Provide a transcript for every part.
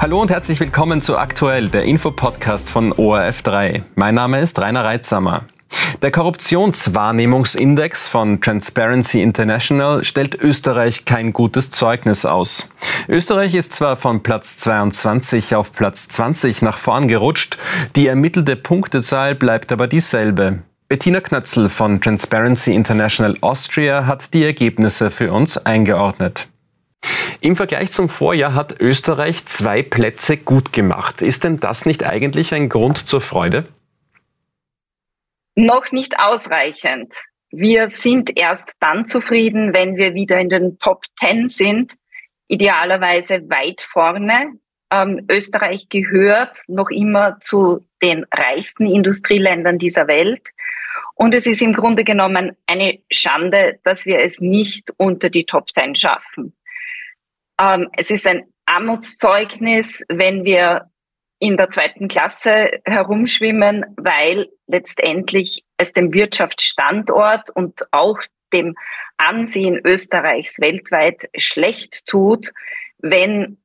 Hallo und herzlich willkommen zu Aktuell, der Infopodcast von ORF3. Mein Name ist Rainer Reitsamer. Der Korruptionswahrnehmungsindex von Transparency International stellt Österreich kein gutes Zeugnis aus. Österreich ist zwar von Platz 22 auf Platz 20 nach vorn gerutscht, die ermittelte Punktezahl bleibt aber dieselbe. Bettina Knötzl von Transparency International Austria hat die Ergebnisse für uns eingeordnet. Im Vergleich zum Vorjahr hat Österreich zwei Plätze gut gemacht. Ist denn das nicht eigentlich ein Grund zur Freude? Noch nicht ausreichend. Wir sind erst dann zufrieden, wenn wir wieder in den Top Ten sind, idealerweise weit vorne. Ähm, Österreich gehört noch immer zu den reichsten Industrieländern dieser Welt. Und es ist im Grunde genommen eine Schande, dass wir es nicht unter die Top Ten schaffen. Ähm, es ist ein Armutszeugnis, wenn wir in der zweiten Klasse herumschwimmen, weil letztendlich es dem Wirtschaftsstandort und auch dem Ansehen Österreichs weltweit schlecht tut, wenn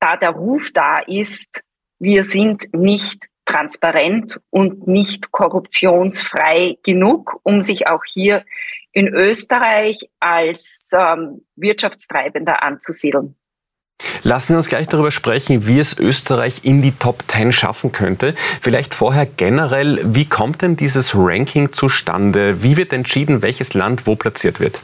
da der Ruf da ist, wir sind nicht transparent und nicht korruptionsfrei genug, um sich auch hier in Österreich als ähm, Wirtschaftstreibender anzusiedeln. Lassen Sie uns gleich darüber sprechen, wie es Österreich in die Top 10 schaffen könnte. Vielleicht vorher generell, wie kommt denn dieses Ranking zustande? Wie wird entschieden, welches Land wo platziert wird?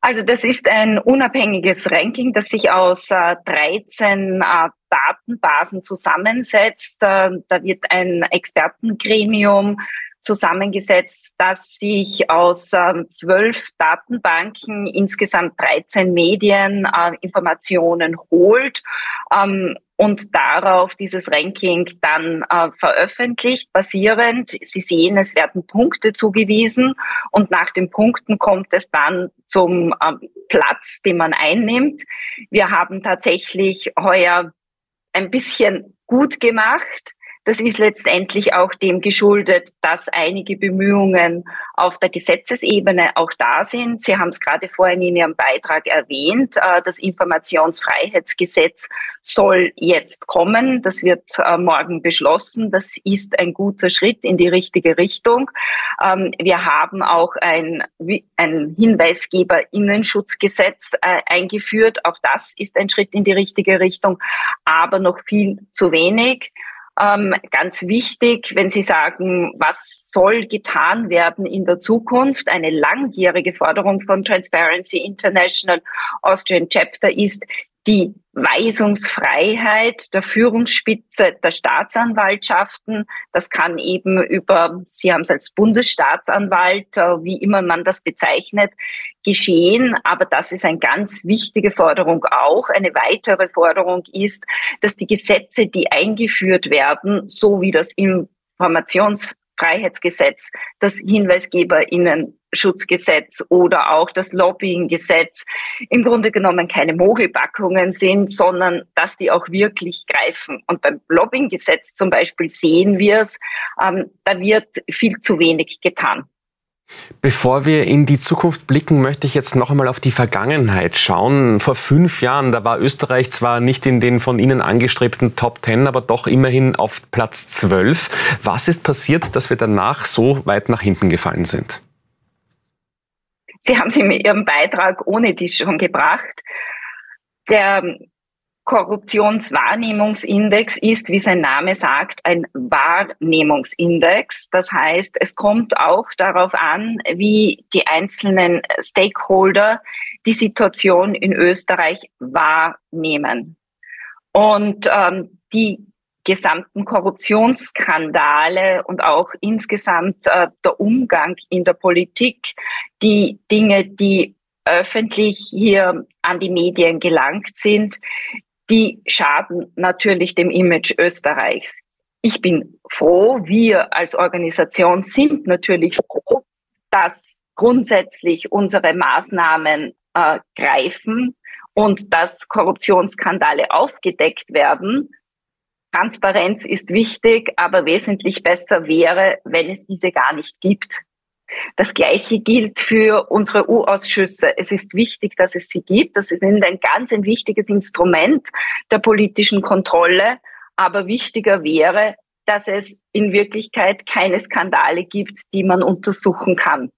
Also das ist ein unabhängiges Ranking, das sich aus äh, 13 äh, Datenbasen zusammensetzt. Äh, da wird ein Expertengremium zusammengesetzt, das sich aus ähm, zwölf Datenbanken, insgesamt 13 Medien äh, Informationen holt ähm, und darauf dieses Ranking dann äh, veröffentlicht, basierend. Sie sehen, es werden Punkte zugewiesen und nach den Punkten kommt es dann zum ähm, Platz, den man einnimmt. Wir haben tatsächlich heuer ein bisschen gut gemacht. Das ist letztendlich auch dem geschuldet, dass einige Bemühungen auf der Gesetzesebene auch da sind. Sie haben es gerade vorhin in Ihrem Beitrag erwähnt. Äh, das Informationsfreiheitsgesetz soll jetzt kommen. Das wird äh, morgen beschlossen. Das ist ein guter Schritt in die richtige Richtung. Ähm, wir haben auch ein, ein Hinweisgeber-Innenschutzgesetz äh, eingeführt. Auch das ist ein Schritt in die richtige Richtung, aber noch viel zu wenig. Ähm, ganz wichtig, wenn Sie sagen, was soll getan werden in der Zukunft, eine langjährige Forderung von Transparency International Austrian Chapter ist, die Weisungsfreiheit der Führungsspitze der Staatsanwaltschaften. Das kann eben über, Sie haben es als Bundesstaatsanwalt, äh, wie immer man das bezeichnet, geschehen. Aber das ist eine ganz wichtige Forderung auch. Eine weitere Forderung ist, dass die Gesetze, die eingeführt werden, so wie das Informations Freiheitsgesetz, das Hinweisgeberinnenschutzgesetz oder auch das Lobbyinggesetz im Grunde genommen keine Mogelpackungen sind, sondern dass die auch wirklich greifen. Und beim Lobbyinggesetz zum Beispiel sehen wir es, ähm, da wird viel zu wenig getan. Bevor wir in die Zukunft blicken, möchte ich jetzt noch einmal auf die Vergangenheit schauen. Vor fünf Jahren, da war Österreich zwar nicht in den von Ihnen angestrebten Top Ten, aber doch immerhin auf Platz 12. Was ist passiert, dass wir danach so weit nach hinten gefallen sind? Sie haben sie mit Ihrem Beitrag ohne dies schon gebracht. Der Korruptionswahrnehmungsindex ist, wie sein Name sagt, ein Wahrnehmungsindex. Das heißt, es kommt auch darauf an, wie die einzelnen Stakeholder die Situation in Österreich wahrnehmen. Und ähm, die gesamten Korruptionsskandale und auch insgesamt äh, der Umgang in der Politik, die Dinge, die öffentlich hier an die Medien gelangt sind, die schaden natürlich dem Image Österreichs. Ich bin froh, wir als Organisation sind natürlich froh, dass grundsätzlich unsere Maßnahmen äh, greifen und dass Korruptionsskandale aufgedeckt werden. Transparenz ist wichtig, aber wesentlich besser wäre, wenn es diese gar nicht gibt. Das Gleiche gilt für unsere U-Ausschüsse. Es ist wichtig, dass es sie gibt. Das ist ein ganz ein wichtiges Instrument der politischen Kontrolle. Aber wichtiger wäre, dass es in Wirklichkeit keine Skandale gibt, die man untersuchen kann.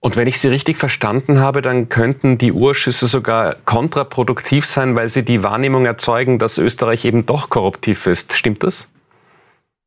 Und wenn ich Sie richtig verstanden habe, dann könnten die Urschüsse sogar kontraproduktiv sein, weil sie die Wahrnehmung erzeugen, dass Österreich eben doch korruptiv ist. Stimmt das?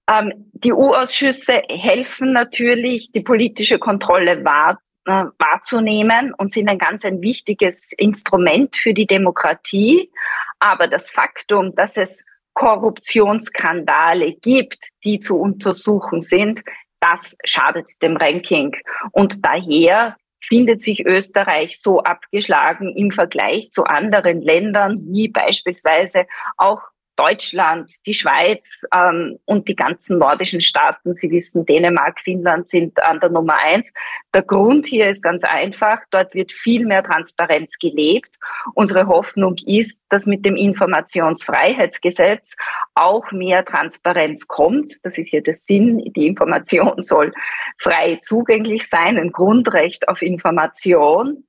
Ähm, die U-Ausschüsse helfen natürlich, die politische Kontrolle wahr, äh, wahrzunehmen und sind ein ganz ein wichtiges Instrument für die Demokratie. Aber das Faktum, dass es Korruptionsskandale gibt, die zu untersuchen sind, das schadet dem Ranking. Und daher findet sich Österreich so abgeschlagen im Vergleich zu anderen Ländern, wie beispielsweise auch Deutschland, die Schweiz ähm, und die ganzen nordischen Staaten, Sie wissen, Dänemark, Finnland sind an der Nummer eins. Der Grund hier ist ganz einfach, dort wird viel mehr Transparenz gelebt. Unsere Hoffnung ist, dass mit dem Informationsfreiheitsgesetz auch mehr Transparenz kommt. Das ist ja der Sinn. Die Information soll frei zugänglich sein, ein Grundrecht auf Information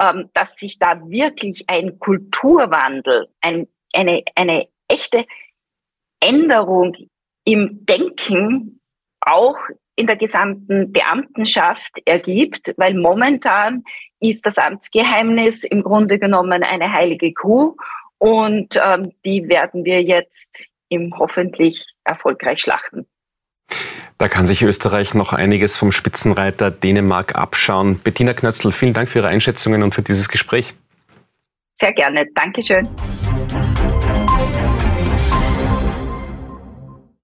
ähm, dass sich da wirklich ein Kulturwandel, ein, eine, eine echte Änderung im Denken auch in der gesamten Beamtenschaft ergibt, weil momentan ist das Amtsgeheimnis im Grunde genommen eine heilige Kuh und ähm, die werden wir jetzt im hoffentlich erfolgreich schlachten. Da kann sich Österreich noch einiges vom Spitzenreiter Dänemark abschauen. Bettina Knötzl, vielen Dank für Ihre Einschätzungen und für dieses Gespräch. Sehr gerne. Dankeschön.